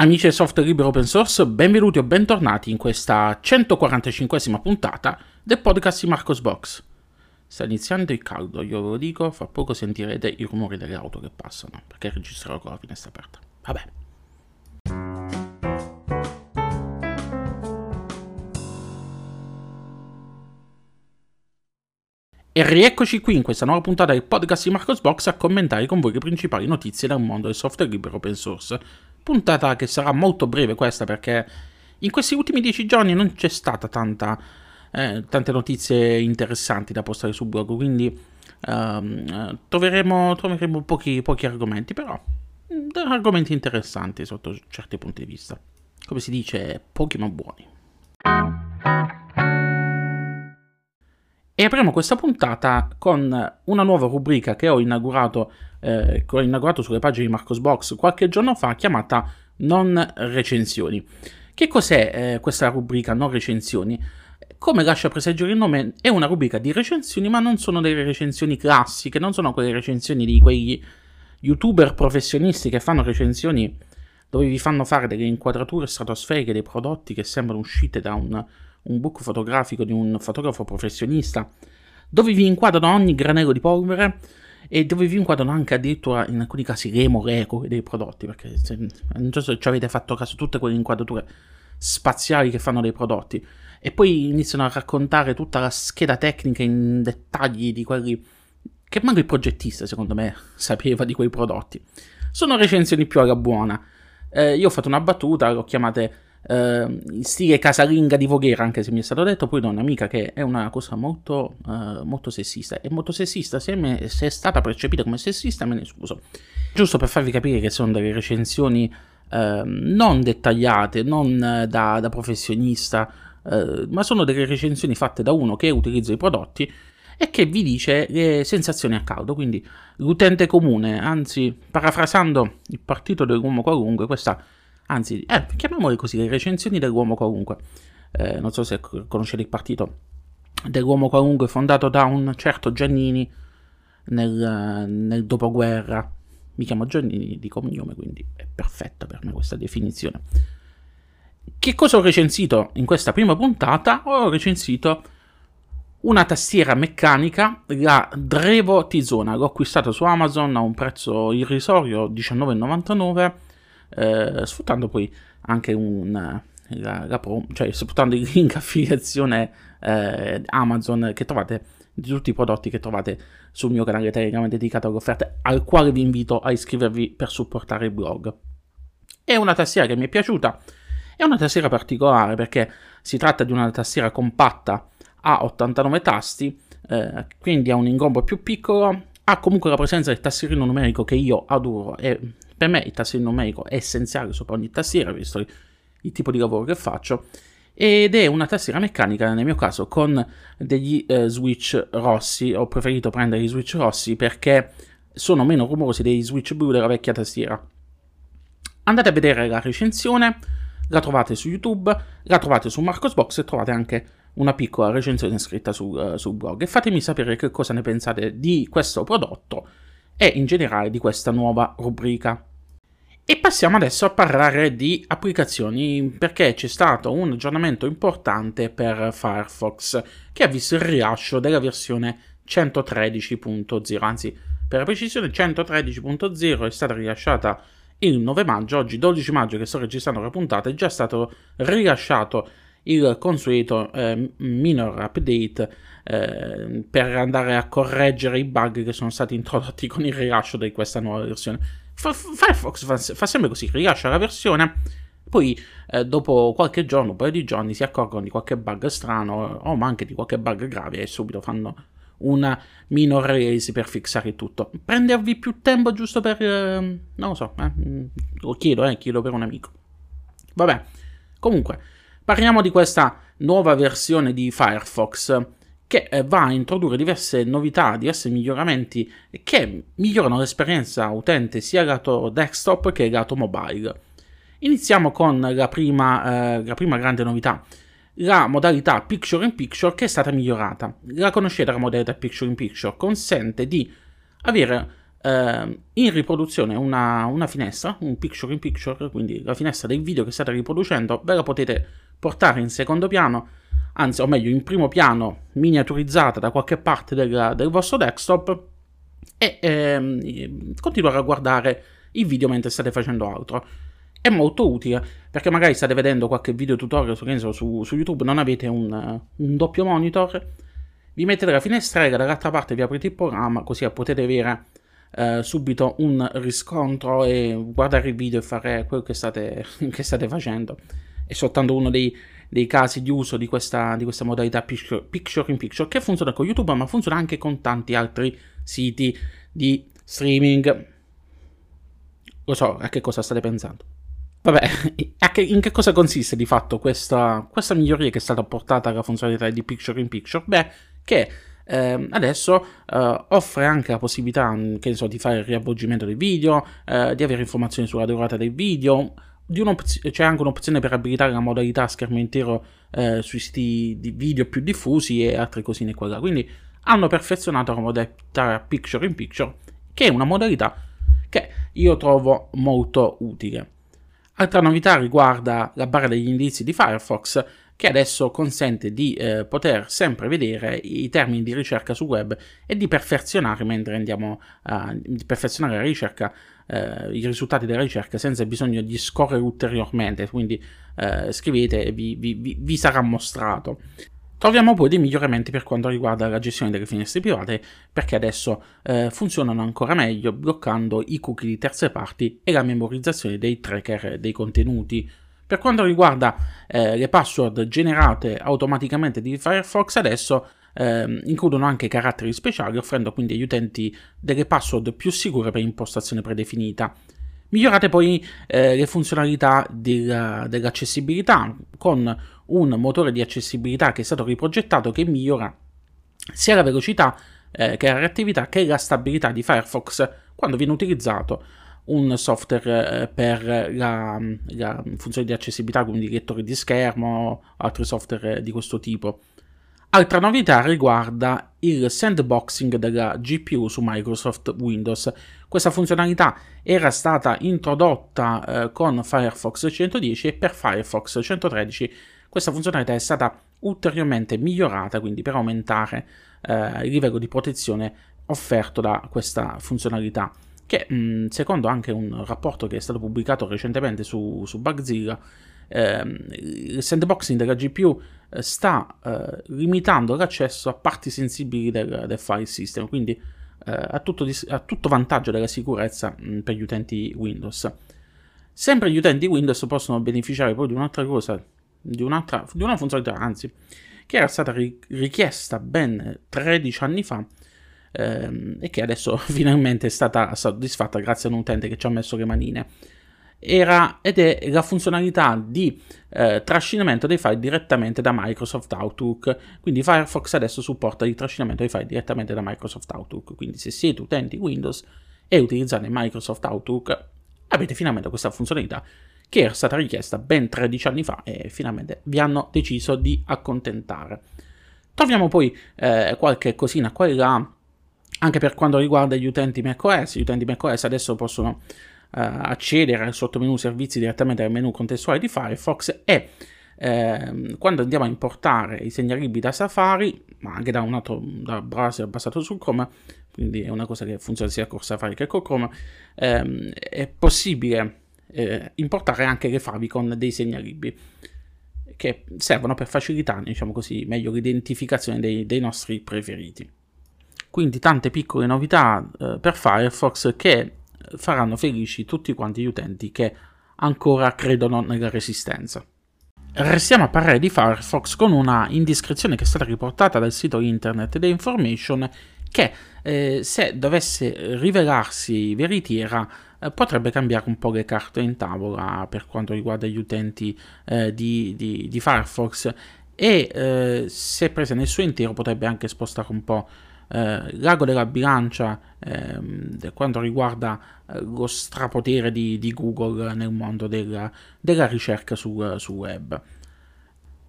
Amici del software libero open source, benvenuti o bentornati in questa 145esima puntata del podcast di Marcos Box. Sta iniziando il caldo, io ve lo dico, fra poco sentirete i rumori delle auto che passano, perché registrerò con la finestra aperta. Vabbè. E rieccoci qui in questa nuova puntata del podcast di Marcos Box a commentare con voi le principali notizie dal mondo del software libero open source puntata che sarà molto breve questa perché in questi ultimi dieci giorni non c'è stata tanta, eh, tante notizie interessanti da postare sul blog, quindi um, troveremo, troveremo pochi, pochi, argomenti, però mm, argomenti interessanti sotto certi punti di vista. Come si dice, pochi ma buoni. E apriamo questa puntata con una nuova rubrica che ho inaugurato eh, che ho inaugurato sulle pagine di Marcos Box qualche giorno fa, chiamata Non recensioni. Che cos'è eh, questa rubrica Non recensioni? Come lascia presaggere il nome, è una rubrica di recensioni, ma non sono delle recensioni classiche, non sono quelle recensioni di quegli youtuber professionisti che fanno recensioni dove vi fanno fare delle inquadrature stratosferiche dei prodotti che sembrano uscite da un, un book fotografico di un fotografo professionista, dove vi inquadrano ogni granello di polvere e dove vi inquadrano anche addirittura in alcuni casi le molecole dei prodotti, perché se, non so se ci avete fatto caso tutte quelle inquadrature spaziali che fanno dei prodotti e poi iniziano a raccontare tutta la scheda tecnica in dettagli di quelli che manco il progettista secondo me sapeva di quei prodotti. Sono recensioni più alla buona. Eh, io ho fatto una battuta, l'ho chiamate uh, stile casalinga di Voghera, anche se mi è stato detto poi da un'amica che è una cosa molto, uh, molto sessista. E molto sessista, se, me, se, è stata percepita come sessista, me ne scuso. Giusto per farvi capire che sono delle recensioni uh, non dettagliate, non da, da professionista, ma sono delle recensioni fatte da uno che utilizza i prodotti e che vi dice le sensazioni a caldo. Quindi l'utente comune, anzi, parafrasando il partito dell'uomo qualunque, questa anzi, eh, chiamiamole così, le recensioni dell'uomo qualunque. Eh, non so se conoscete il partito dell'uomo qualunque fondato da un certo Giannini nel, nel dopoguerra. Mi chiamo Giannini di cognome, quindi è perfetta per me questa definizione. Che cosa ho recensito in questa prima puntata? Ho recensito una tastiera meccanica, la Drevo Tizona. L'ho acquistata su Amazon a un prezzo irrisorio, 19,99 eh, sfruttando poi anche un, la, la pro, cioè sfruttando il link affiliazione eh, Amazon che trovate di tutti i prodotti che trovate sul mio canale Telegram dedicato alle offerte, al quale vi invito a iscrivervi per supportare il blog. È una tastiera che mi è piaciuta, è una tastiera particolare perché si tratta di una tastiera compatta a 89 tasti, eh, quindi ha un ingombo più piccolo, ha comunque la presenza del tastierino numerico che io adoro e per me il tastierino numerico è essenziale sopra ogni tastiera, visto il tipo di lavoro che faccio, ed è una tastiera meccanica nel mio caso con degli eh, switch rossi. Ho preferito prendere gli switch rossi perché sono meno rumorosi dei switch blu della vecchia tastiera. Andate a vedere la recensione, la trovate su YouTube, la trovate su Marcosbox e trovate anche una piccola recensione scritta su, uh, sul blog e fatemi sapere che cosa ne pensate di questo prodotto e in generale di questa nuova rubrica. E passiamo adesso a parlare di applicazioni perché c'è stato un aggiornamento importante per Firefox che ha visto il rilascio della versione 113.0, anzi per la precisione 113.0 è stata rilasciata il 9 maggio, oggi 12 maggio che sto registrando la puntata, è già stato rilasciato il consueto eh, minor update eh, per andare a correggere i bug che sono stati introdotti con il rilascio di questa nuova versione. Firefox fa, fa, sempre così, rilascia la versione, poi eh, dopo qualche giorno, un paio di giorni, si accorgono di qualche bug strano o anche di qualche bug grave e subito fanno una minor release per fissare tutto. Prendervi più tempo giusto per... Eh, non lo so, eh, lo chiedo, eh, chiedo per un amico. Vabbè, comunque, parliamo di questa nuova versione di Firefox che eh, va a introdurre diverse novità, diversi miglioramenti che migliorano l'esperienza utente sia lato desktop che lato mobile. Iniziamo con la prima, eh, la prima grande novità, la modalità Picture in Picture che è stata migliorata. La conoscete la modalità Picture in Picture? Consente di avere eh, in riproduzione una, una, finestra, un picture in picture, quindi la finestra del video che state riproducendo, ve la potete portare in secondo piano, anzi o meglio in primo piano, miniaturizzata da qualche parte del, del vostro desktop e ehm, continuare a guardare il video mentre state facendo altro. È molto utile perché magari state vedendo qualche video tutorial su, su, su YouTube, non avete un, un, doppio monitor, vi mettete la finestrella, dall'altra parte vi aprite il programma, così potete avere eh, subito un riscontro e guardare il video e fare quello che state, che state facendo. È soltanto uno dei, dei casi di uso di questa, di questa modalità picture, in picture che funziona con YouTube, ma funziona anche con tanti altri siti di streaming. Lo so, a che cosa state pensando? Vabbè, in che cosa consiste di fatto questa, questa miglioria che è stata apportata alla funzionalità di Picture in Picture? Beh, che eh, adesso eh, offre anche la possibilità, che so, di fare il riavvolgimento dei video, eh, di avere informazioni sulla durata del video, c'è anche un'opzione per abilitare la modalità schermo intero eh, sui siti di video più diffusi e altre cosine qua. Quindi hanno perfezionato la modalità Picture in Picture, che è una modalità che io trovo molto utile. Altra novità riguarda la barra degli indizi di Firefox, che adesso consente di eh, poter sempre vedere i termini di ricerca sul web e di perfezionare mentre andiamo a perfezionare la ricerca, eh, i risultati della ricerca senza bisogno di scorrere ulteriormente. Quindi eh, scrivete e vi, vi, vi sarà mostrato. Troviamo poi dei miglioramenti per quanto riguarda la gestione delle finestre private, perché adesso eh, funzionano ancora meglio bloccando i cookie di terze parti e la memorizzazione dei tracker dei contenuti. Per quanto riguarda eh, le password generate automaticamente di Firefox, adesso eh, includono anche caratteri speciali, offrendo quindi agli utenti delle password più sicure per impostazione predefinita. Migliorate poi eh, le funzionalità della, dell'accessibilità con un motore di accessibilità che è stato riprogettato che migliora sia la velocità eh, che la reattività che la stabilità di Firefox quando viene utilizzato un software eh, per la, la, funzione di accessibilità, quindi lettori di schermo, o altri software di questo tipo. Altra novità riguarda il sandboxing della GPU su Microsoft Windows. Questa funzionalità era stata introdotta eh, con Firefox 110 e per Firefox 113 questa funzionalità è stata ulteriormente migliorata, quindi per aumentare eh, il livello di protezione offerto da questa funzionalità, che mh, secondo anche un rapporto che è stato pubblicato recentemente su, su Bugzilla, il sandboxing della GPU eh, sta eh, limitando l'accesso a parti sensibili del, del file system, quindi eh, a, tutto, a, tutto, vantaggio della sicurezza mh, per gli utenti Windows. Sempre gli utenti Windows possono beneficiare poi di un'altra cosa di, un'altra, di una funzionalità, anzi, che era stata richiesta ben 13 anni fa ehm, e che adesso finalmente è stata soddisfatta grazie a un utente che ci ha messo le manine. Era, ed è la funzionalità di eh, trascinamento dei file direttamente da Microsoft Outlook. Quindi Firefox adesso supporta il trascinamento dei file direttamente da Microsoft Outlook. Quindi se siete utenti Windows e utilizzate Microsoft Outlook, avete finalmente questa funzionalità che era stata richiesta ben 13 anni fa e finalmente vi hanno deciso di accontentare. Troviamo poi eh, qualche cosina qua e là anche per quanto riguarda gli utenti macOS. Gli utenti macOS adesso possono accedere al sottomenu servizi direttamente dal menu contestuale di Firefox e eh, quando andiamo a importare i segnalibri da Safari, ma anche da un altro da browser basato su Chrome, quindi è una cosa che funziona sia con Safari che con Chrome, ehm, è possibile eh, importare anche le favicon dei segnalibri che servono per facilitare, diciamo così, meglio l'identificazione dei, dei nostri preferiti. Quindi tante piccole novità eh, per Firefox che faranno felici tutti quanti gli utenti che ancora credono nella resistenza. Restiamo a parlare di Firefox con una indiscrezione che è stata riportata dal sito internet The Information che eh, se dovesse rivelarsi veritiera eh, potrebbe cambiare un po' le carte in tavola per quanto riguarda gli utenti eh, di, di, di, Firefox e eh, se presa nel suo intero potrebbe anche spostare un po' eh, l'ago della bilancia ehm, per quanto riguarda eh, lo strapotere di, di, Google nel mondo della, della ricerca sul, sul web.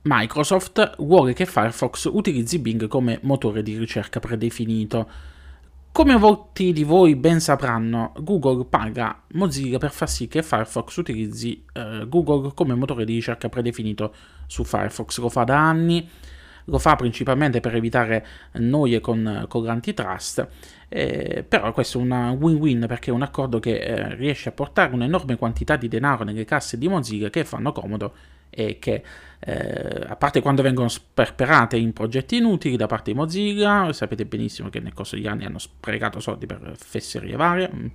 Microsoft vuole che Firefox utilizzi Bing come motore di ricerca predefinito Come molti di voi ben sapranno, Google paga Mozilla per far sì che Firefox utilizzi eh, Google come motore di ricerca predefinito su Firefox. Lo fa da anni, lo fa principalmente per evitare noie con, con l'antitrust, eh, però questo è un win-win perché è un accordo che eh, riesce a portare un'enorme quantità di denaro nelle casse di Mozilla che fanno comodo e che eh, a parte quando vengono sperperate in progetti inutili da parte di Mozilla, sapete benissimo che nel corso degli anni hanno sprecato soldi per fesserie varie mm,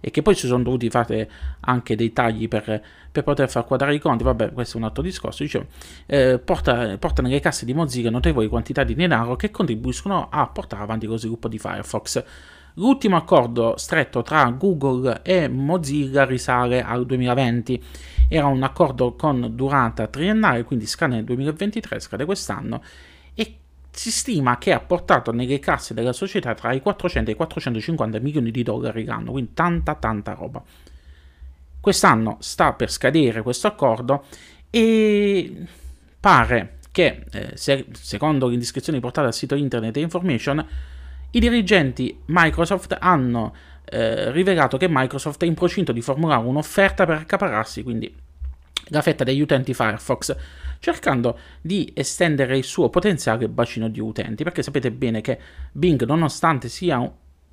e che poi si sono dovuti fare anche dei tagli per, per poter far quadrare i conti, vabbè questo è un altro discorso, dicevo, eh, porta, porta, nelle casse di Mozilla notevoli quantità di denaro che contribuiscono a portare avanti lo sviluppo di Firefox. L'ultimo accordo stretto tra Google e Mozilla risale al 2020 era un accordo con durata triennale, quindi scade nel 2023, scade quest'anno, si stima che ha portato nelle casse della società tra i 400 e i 450 milioni di dollari l'anno, quindi tanta tanta roba. Quest'anno sta per scadere questo accordo e pare che, eh, se, secondo l'indiscrezione portate al sito internet Information, i dirigenti Microsoft hanno eh, rivelato che Microsoft è in procinto di formulare un'offerta per accapararsi quindi la fetta degli utenti Firefox, cercando di estendere il suo potenziale bacino di utenti, perché sapete bene che Bing, nonostante sia un,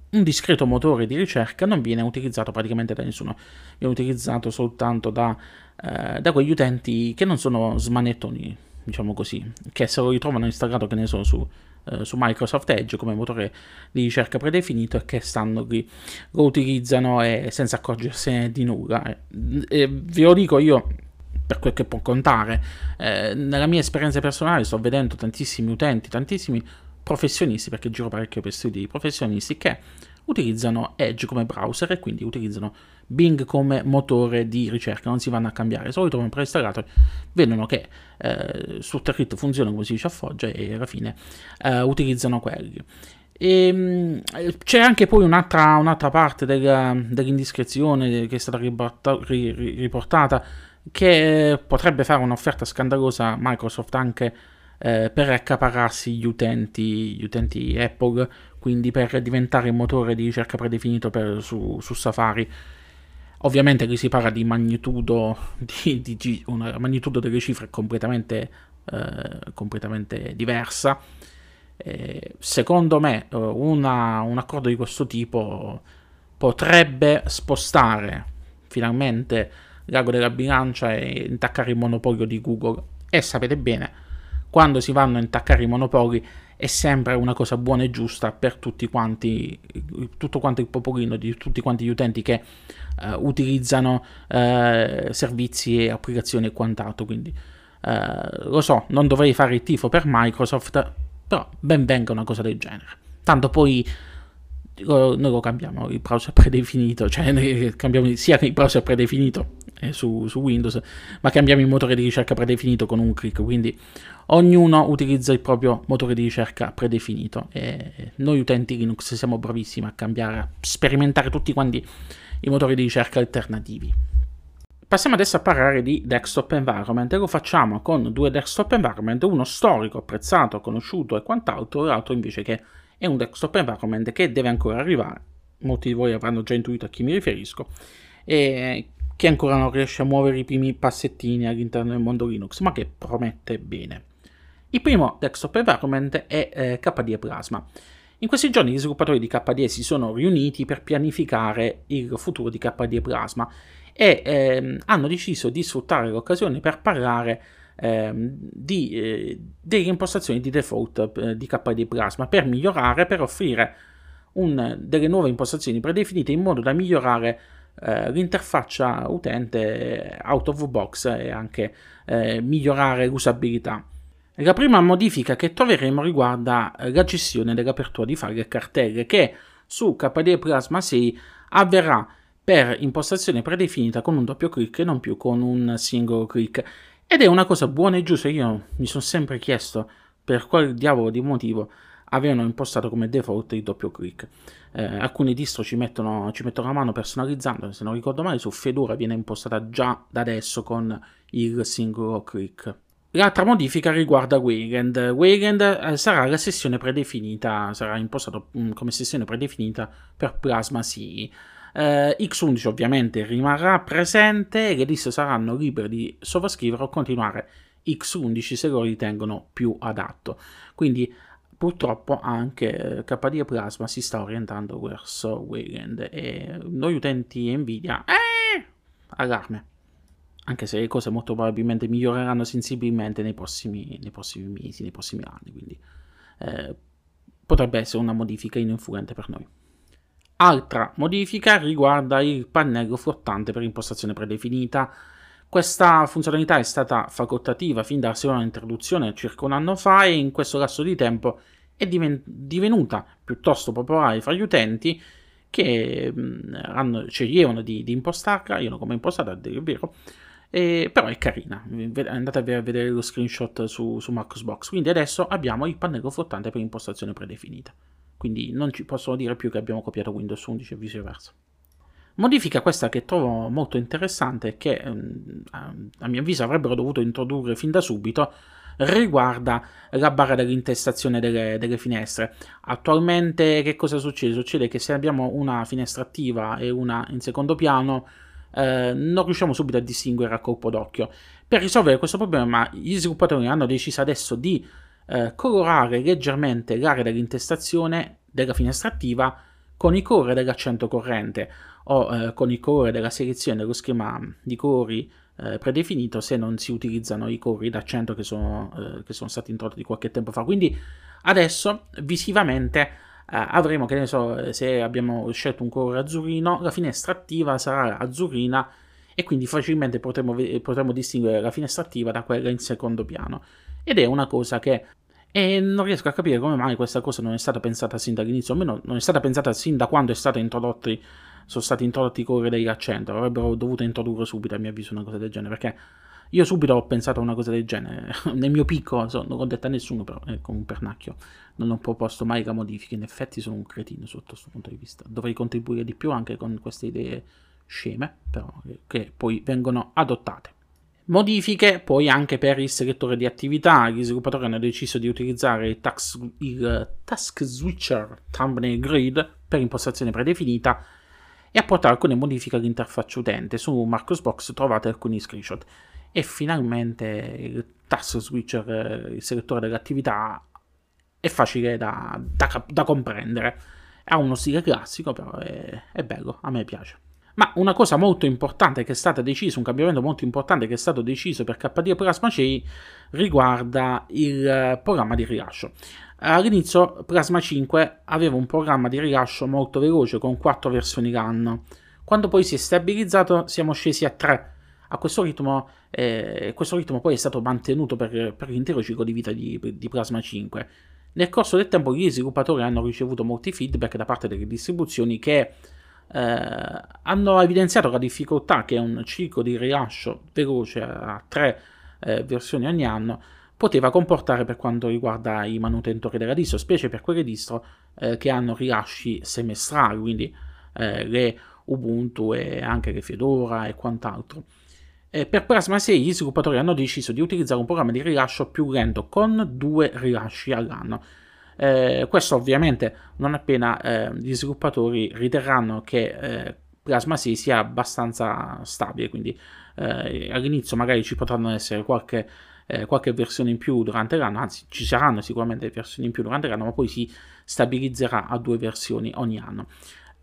un discreto motore di ricerca, non viene utilizzato praticamente da nessuno, viene utilizzato soltanto da, eh, da quegli utenti che non sono smanettoni, diciamo così, che se lo ritrovano installato, che ne so, su eh, su Microsoft Edge come motore di ricerca predefinito e che stanno lì, lo utilizzano e, senza accorgersene di nulla. E, e vi lo dico io per quel che può contare. Eh, nella mia esperienza personale sto vedendo tantissimi utenti, tantissimi professionisti, perché giro parecchio per studi professionisti, che utilizzano Edge come browser e quindi utilizzano Bing come motore di ricerca, non si vanno a cambiare, se lo ritrovano preinstallato, vedono che eh, su Territ funziona come si dice a Foggia e alla fine eh, utilizzano quelli. E, ehm, c'è anche poi un'altra, un'altra parte del, dell'indiscrezione che è stata riporta, ri, riportata che potrebbe fare un'offerta scandalosa a Microsoft anche eh, per accaparrarsi gli utenti, gli utenti Apple, quindi per diventare il motore di ricerca predefinito per, su, su Safari. Ovviamente qui si parla di magnitudo, di, di, una magnitudo delle cifre completamente, eh, completamente diversa. Eh, secondo me eh, una, un accordo di questo tipo potrebbe spostare finalmente l'ago della bilancia e intaccare il monopolio di Google. E sapete bene, quando si vanno a intaccare i monopoli è sempre una cosa buona e giusta per tutti quanti, tutto quanto il popolino, di tutti quanti gli utenti che uh, utilizzano uh, servizi e applicazioni e quant'altro. Quindi uh, lo so, non dovrei fare il tifo per Microsoft, però ben venga una cosa del genere. Tanto poi noi lo cambiamo il browser predefinito, cioè cambiamo sia il browser predefinito eh, su, su, Windows, ma cambiamo il motore di ricerca predefinito con un clic, quindi ognuno utilizza il proprio motore di ricerca predefinito e noi utenti Linux siamo bravissimi a cambiare, a sperimentare tutti quanti i motori di ricerca alternativi. Passiamo adesso a parlare di desktop environment e lo facciamo con due desktop environment, uno storico, apprezzato, conosciuto e quant'altro, l'altro invece che è un desktop environment che deve ancora arrivare. Molti di voi avranno già intuito a chi mi riferisco. E che ancora non riesce a muovere i primi passettini all'interno del mondo Linux, ma che promette bene. Il primo desktop environment è eh, KDE Plasma. In questi giorni gli sviluppatori di KDE si sono riuniti per pianificare il futuro di KDE Plasma e ehm, hanno deciso di sfruttare l'occasione per parlare ehm, di, eh, delle impostazioni di default eh, di KDE Plasma per migliorare, per offrire un, delle nuove impostazioni predefinite in modo da migliorare eh, l'interfaccia utente out of box e anche eh, migliorare l'usabilità. La prima modifica che troveremo riguarda la gestione dell'apertura di file e cartelle che su KDE Plasma 6 avverrà per impostazione predefinita con un doppio clic e non più con un singolo clic. Ed è una cosa buona e giusta. Io mi sono sempre chiesto per quale diavolo di motivo avevano impostato come default il doppio clic. Eh, alcuni distro ci mettono, ci mettono la mano personalizzando, se non ricordo male su Fedora viene impostata già da adesso con il singolo clic. L'altra modifica riguarda Weekend. Weekend eh, sarà la sessione predefinita, sarà impostato mm, come sessione predefinita per Plasma CE. Eh, X11 ovviamente rimarrà presente e le liste saranno libere di sovrascrivere o continuare X11 se lo ritengono più adatto. Quindi purtroppo anche eh, KD Plasma si sta orientando verso Weekend e noi utenti Nvidia, eh, allarme anche se le cose molto probabilmente miglioreranno sensibilmente nei prossimi, nei prossimi mesi, nei prossimi anni, quindi eh, potrebbe essere una modifica ininfluente per noi. Altra modifica riguarda il pannello flottante per impostazione predefinita. Questa funzionalità è stata facoltativa fin dalla seconda introduzione circa un anno fa e in questo lasso di tempo è diven- divenuta piuttosto popolare fra gli utenti che mh, hanno, sceglievano di, di impostarla, io non come impostata, a dire il vero, e, però è carina, andate a vedere lo screenshot su, su Marcosbox. Quindi adesso abbiamo il pannello flottante per impostazione predefinita. Quindi non ci possono dire più che abbiamo copiato Windows 11 e viceversa. Modifica questa che trovo molto interessante, che ehm, a mio avviso avrebbero dovuto introdurre fin da subito, riguarda la barra dell'intestazione delle, delle, finestre. Attualmente che cosa succede? Succede che se abbiamo una finestra attiva e una in secondo piano, eh, non riusciamo subito a distinguere a colpo d'occhio. Per risolvere questo problema gli sviluppatori hanno deciso adesso di eh, colorare leggermente l'area dell'intestazione della finestra attiva con i colori dell'accento corrente o eh, con i colori della selezione dello schema di colori eh, predefinito se non si utilizzano i colori d'accento che sono, eh, che sono stati introdotti qualche tempo fa. Quindi adesso visivamente Uh, avremo, che ne so, se abbiamo scelto un colore azzurrino, la finestra attiva sarà azzurrina e quindi facilmente potremo, potremo distinguere la finestra attiva da quella in secondo piano. Ed è una cosa che e non riesco a capire come mai questa cosa non è stata pensata sin dall'inizio, almeno non è stata pensata sin da quando sono stati introdotti i colori degli accenti. Avrebbero dovuto introdurre subito, a mio avviso, una cosa del genere, perché io subito ho pensato a una cosa del genere. Nel mio picco, so, non ho detto a nessuno, però è come un pernacchio. Non ho proposto mai la modifica. In effetti sono un cretino sotto questo punto di vista. Dovrei contribuire di più anche con queste idee sceme, però, che poi vengono adottate. Modifiche poi anche per il selettore di attività. Gli sviluppatori hanno deciso di utilizzare il, tax, il Task Switcher Thumbnail Grid per impostazione predefinita e apportare alcune modifiche all'interfaccia utente. Su Marcosbox trovate alcuni screenshot e finalmente il tasto switcher, il selettore dell'attività è facile da, da, da comprendere. Ha uno stile classico, però è, è, bello, a me piace. Ma una cosa molto importante che è stata decisa, un cambiamento molto importante che è stato deciso per KD e Plasma C riguarda il programma di rilascio. All'inizio Plasma 5 aveva un programma di rilascio molto veloce con 4 versioni l'anno. Quando poi si è stabilizzato siamo scesi a 3 a questo ritmo, eh, questo ritmo poi è stato mantenuto per, per l'intero ciclo di vita di, di, Plasma 5. Nel corso del tempo gli sviluppatori hanno ricevuto molti feedback da parte delle distribuzioni che eh, hanno evidenziato la difficoltà che un ciclo di rilascio veloce a tre eh, versioni ogni anno poteva comportare per quanto riguarda i manutentori della distro, specie per quelle distro eh, che hanno rilasci semestrali, quindi eh, le Ubuntu e anche le Fedora e quant'altro. Eh, per Plasma 6 gli sviluppatori hanno deciso di utilizzare un programma di rilascio più lento con due rilasci all'anno. Eh, questo ovviamente non appena eh, gli sviluppatori riterranno che eh, Plasma 6 sia abbastanza stabile, quindi eh, all'inizio magari ci potranno essere qualche, eh, qualche versione in più durante l'anno, anzi ci saranno sicuramente versioni in più durante l'anno, ma poi si stabilizzerà a due versioni ogni anno.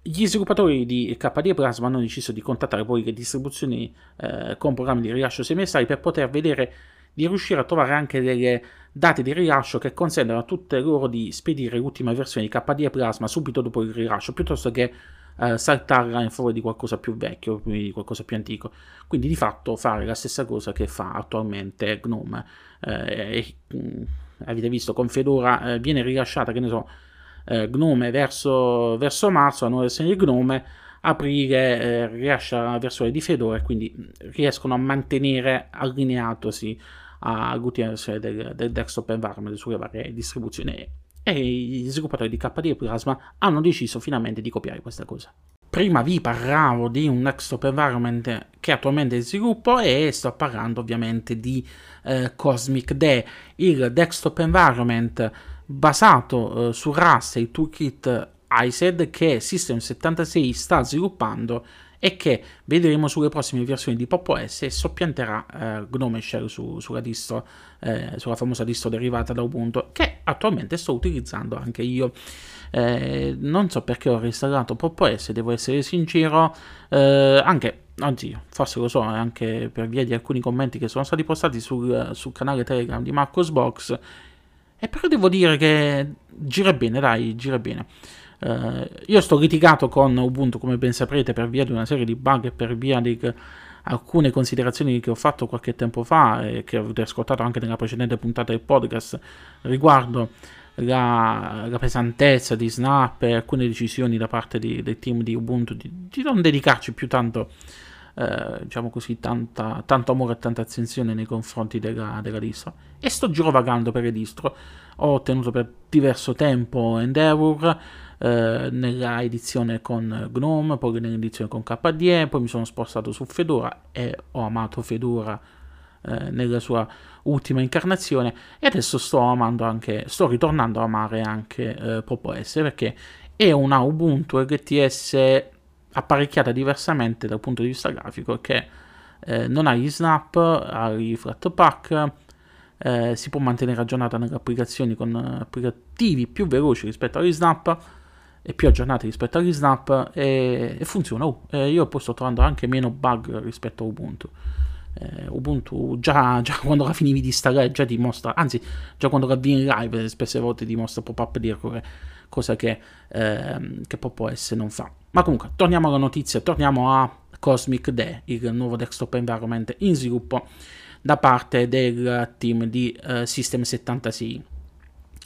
Gli sviluppatori di KD e Plasma hanno deciso di contattare poi le distribuzioni eh, con programmi di rilascio semestrali per poter vedere di riuscire a trovare anche delle date di rilascio che consentono a tutte loro di spedire l'ultima versione di KD e Plasma subito dopo il rilascio piuttosto che eh, saltarla in favore di qualcosa più vecchio, di qualcosa più antico. Quindi di fatto fare la stessa cosa che fa attualmente GNOME. Eh, e, mm, avete visto, con Fedora eh, viene rilasciata, che ne so, eh, Gnome verso, verso marzo, la nuova versione di Gnome, aprile eh, rilascia la versione di Fedora e quindi riescono a mantenere allineatosi all'ultima versione del, del desktop environment sulle varie distribuzioni e gli sviluppatori di KD e Plasma hanno deciso finalmente di copiare questa cosa. prima vi parlavo di un desktop environment che attualmente è in sviluppo e sto parlando ovviamente di eh, Cosmic Day, il desktop environment basato eh, su Rust e il toolkit ISED che System76 sta sviluppando e che vedremo sulle prossime versioni di Pop OS e soppianterà eh, Gnome Shell su, sulla, distro, eh, sulla famosa distro derivata da Ubuntu che attualmente sto utilizzando anche io. Eh, non so perché ho reinstallato Pop OS, devo essere sincero, eh, anche, oddio, forse lo so, anche per via di alcuni commenti che sono stati postati sul, sul canale Telegram di Marcosbox, e però devo dire che gira bene, dai, gira bene. Uh, io sto litigato con Ubuntu, come ben saprete, per via di una serie di bug e per via di alcune considerazioni che ho fatto qualche tempo fa e che avete ascoltato anche nella precedente puntata del podcast riguardo la, la pesantezza di Snap e alcune decisioni da parte di, del team di Ubuntu di, di non dedicarci più tanto eh, diciamo così, tanta, tanto amore e tanta attenzione nei confronti della, della distro. E sto girovagando per le distro. Ho ottenuto per diverso tempo Endeavor eh, nella edizione con GNOME, poi nell'edizione con KDE, poi mi sono spostato su Fedora e ho amato Fedora eh, nella sua ultima incarnazione e adesso sto amando anche, sto ritornando a amare anche eh, Pop OS perché è una Ubuntu LTS apparecchiata diversamente dal punto di vista grafico che eh, non ha gli snap, ha i flatpak, eh, si può mantenere aggiornata nelle applicazioni con applicativi più veloci rispetto agli snap e più aggiornati rispetto agli snap e, e funziona. Uh, io poi sto trovando anche meno bug rispetto a Ubuntu. Eh, Ubuntu già, già, quando la finivi di installare già ti mostra, anzi già quando la avvii in live spesse volte ti mostra pop-up di errore, cosa che, eh, che Pop OS non fa. Ma comunque, torniamo alla notizia, torniamo a Cosmic Day, il nuovo desktop environment in sviluppo da parte del team di uh, System 76.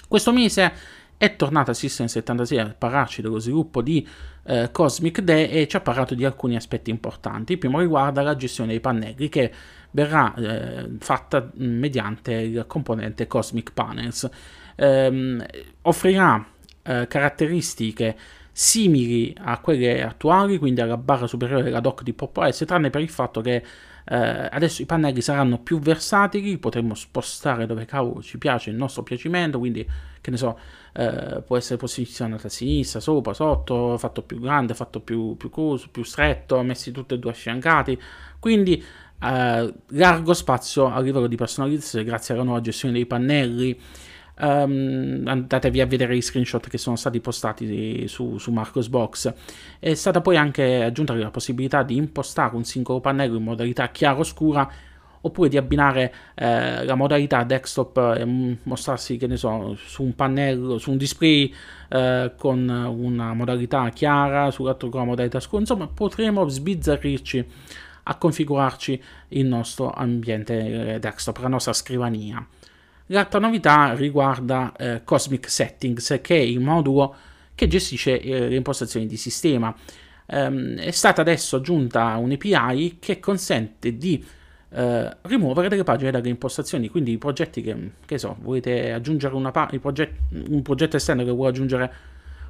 Questo mese è tornata System 76 a parlarci dello sviluppo di uh, Cosmic Day e ci ha parlato di alcuni aspetti importanti. Il primo riguarda la gestione dei pannelli che verrà eh, fatta mediante il componente Cosmic Panels. Um, offrirà eh, caratteristiche simili a quelle attuali, quindi alla barra superiore della dock di Pop OS, tranne per il fatto che eh, adesso i pannelli saranno più versatili, potremo spostare dove cavolo ci piace il nostro piacimento, quindi che ne so, eh, può essere posizionato a sinistra, sopra, sotto, fatto più grande, fatto più, più coso, più stretto, messi tutti e due affiancati, quindi eh, largo spazio a livello di personalizzazione grazie alla nuova gestione dei pannelli Um, andatevi a vedere i screenshot che sono stati postati su, su Marcosbox. È stata poi anche aggiunta la possibilità di impostare un singolo pannello in modalità chiaro-scura oppure di abbinare eh, la modalità desktop e mostrarsi, che ne so, su un pannello, su un display eh, con una modalità chiara, sull'altro con la modalità scura. Insomma, potremo sbizzarrirci a configurarci il nostro ambiente eh, desktop, la nostra scrivania. L'altra novità riguarda eh, Cosmic Settings, che è il modulo che gestisce eh, le impostazioni di sistema. Um, è stata adesso aggiunta un'API che consente di uh, rimuovere delle pagine dalle impostazioni, quindi i progetti che, che so, volete aggiungere pa- proget- un progetto esterno che vuole aggiungere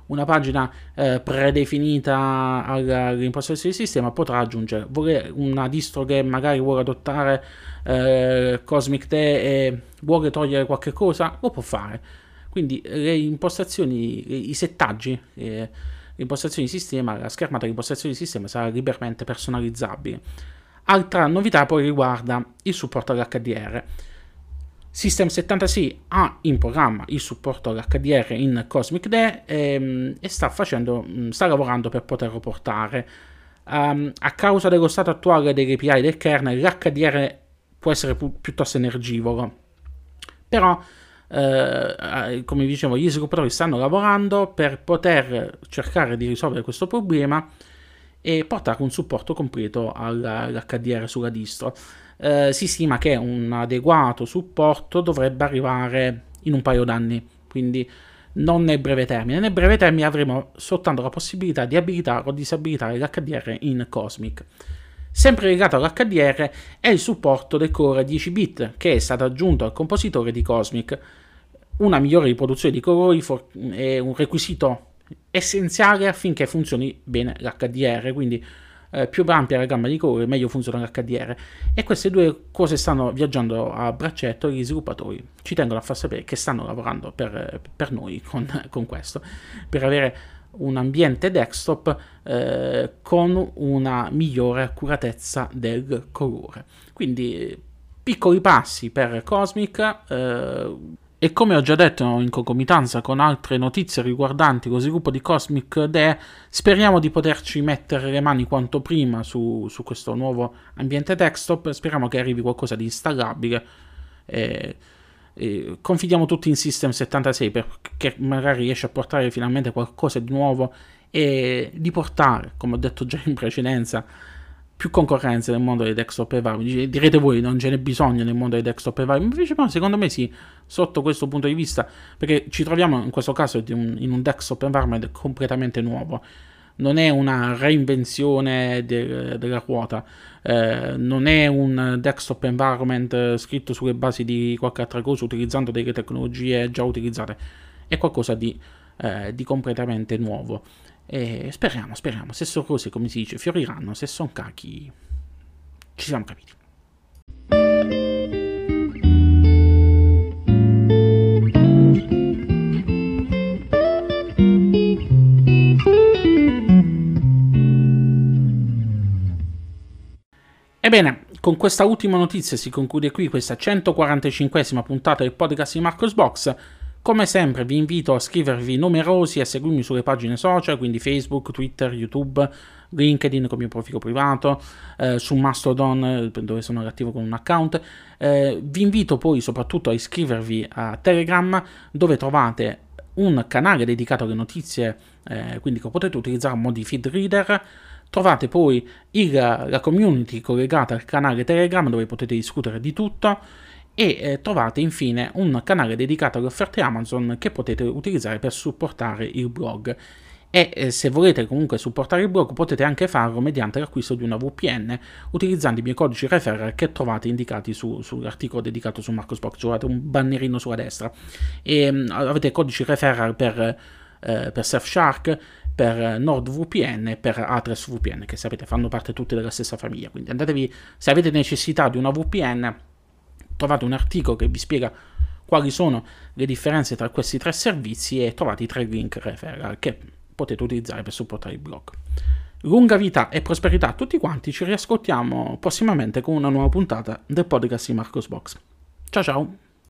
una pagina eh, predefinita all'impostazione di sistema potrà aggiungere vuole una distro che magari vuole adottare eh, Cosmic Day e vuole togliere qualche cosa lo può fare. Quindi le impostazioni i settaggi eh, le impostazioni di sistema la schermata di impostazioni di sistema sarà liberamente personalizzabile. Altra novità poi riguarda il supporto all'HDR System 76 ha in programma il supporto all'HDR in Cosmic D e, e sta, facendo, mm, sta, lavorando per poterlo portare. Um, a causa dello stato attuale delle API del kernel, l'HDR può essere pu- piuttosto energivoro. Però, eh, come dicevo, gli sviluppatori stanno lavorando per poter cercare di risolvere questo problema e portare un supporto completo all'HDR sulla distro eh, si stima che un adeguato supporto dovrebbe arrivare in un paio d'anni, quindi non nel breve termine. Nel breve termine avremo soltanto la possibilità di abilitare o disabilitare l'HDR in Cosmic. Sempre legato all'HDR è il supporto del core 10 bit che è stato aggiunto al compositore di Cosmic. Una migliore riproduzione di colori è un requisito essenziale affinché funzioni bene l'HDR, quindi eh, più ampia la gamma di colori, meglio funziona l'HDR. E queste due cose stanno viaggiando a braccetto. Gli sviluppatori ci tengono a far sapere che stanno lavorando per, per noi con, con, questo, per avere un ambiente desktop eh, con una migliore accuratezza del colore. Quindi piccoli passi per Cosmic. Eh, e come ho già detto in concomitanza con altre notizie riguardanti lo sviluppo di Cosmic DE, speriamo di poterci mettere le mani quanto prima su, su questo nuovo ambiente desktop. Speriamo che arrivi qualcosa di installabile. E, e confidiamo tutti in System 76 perché magari riesce a portare finalmente qualcosa di nuovo e di portare, come ho detto già in precedenza, più concorrenza nel mondo dei desktop e vari. Direte voi, non ce n'è bisogno nel mondo dei desktop e vari. Invece, no, secondo me sì, sotto questo punto di vista, perché ci troviamo in questo caso in un desktop environment completamente nuovo. Non è una reinvenzione de, della ruota, eh, non è un desktop environment scritto sulle basi di qualche altra cosa utilizzando delle tecnologie già utilizzate, è qualcosa di, eh, di completamente nuovo. E speriamo, speriamo, se sono cose come si dice fioriranno, se sono cachi ci siamo capiti. Ebbene, con questa ultima notizia si conclude qui questa 145esima puntata del podcast di Marcos Box. Come sempre vi invito a scrivervi numerosi e a seguirmi sulle pagine social, quindi Facebook, Twitter, YouTube, LinkedIn con il mio profilo privato, eh, su Mastodon eh, dove sono attivo con un account. Eh, vi invito poi soprattutto a iscrivervi a Telegram dove trovate un canale dedicato alle notizie, eh, quindi che potete utilizzare a modi feed reader. Trovate poi il, la community collegata al canale Telegram dove potete discutere di tutto e eh, trovate infine un canale dedicato alle offerte Amazon che potete utilizzare per supportare il blog. E eh, se volete comunque supportare il blog potete anche farlo mediante l'acquisto di una VPN utilizzando i miei codici referral che trovate indicati su, sull'articolo dedicato su Marcosbox. Trovate un bannerino sulla destra e mh, mm, avete codici referral per, eh, per Surfshark, per NordVPN e per Address VPN che sapete fanno parte tutte della stessa famiglia. Quindi andatevi, se avete necessità di una VPN trovate un articolo che vi spiega quali sono le differenze tra questi tre servizi e trovate i tre link referral che potete utilizzare per supportare il blog. Lunga vita e prosperità a tutti quanti, ci riascoltiamo prossimamente con una nuova puntata del podcast di Marcos Box. Ciao ciao!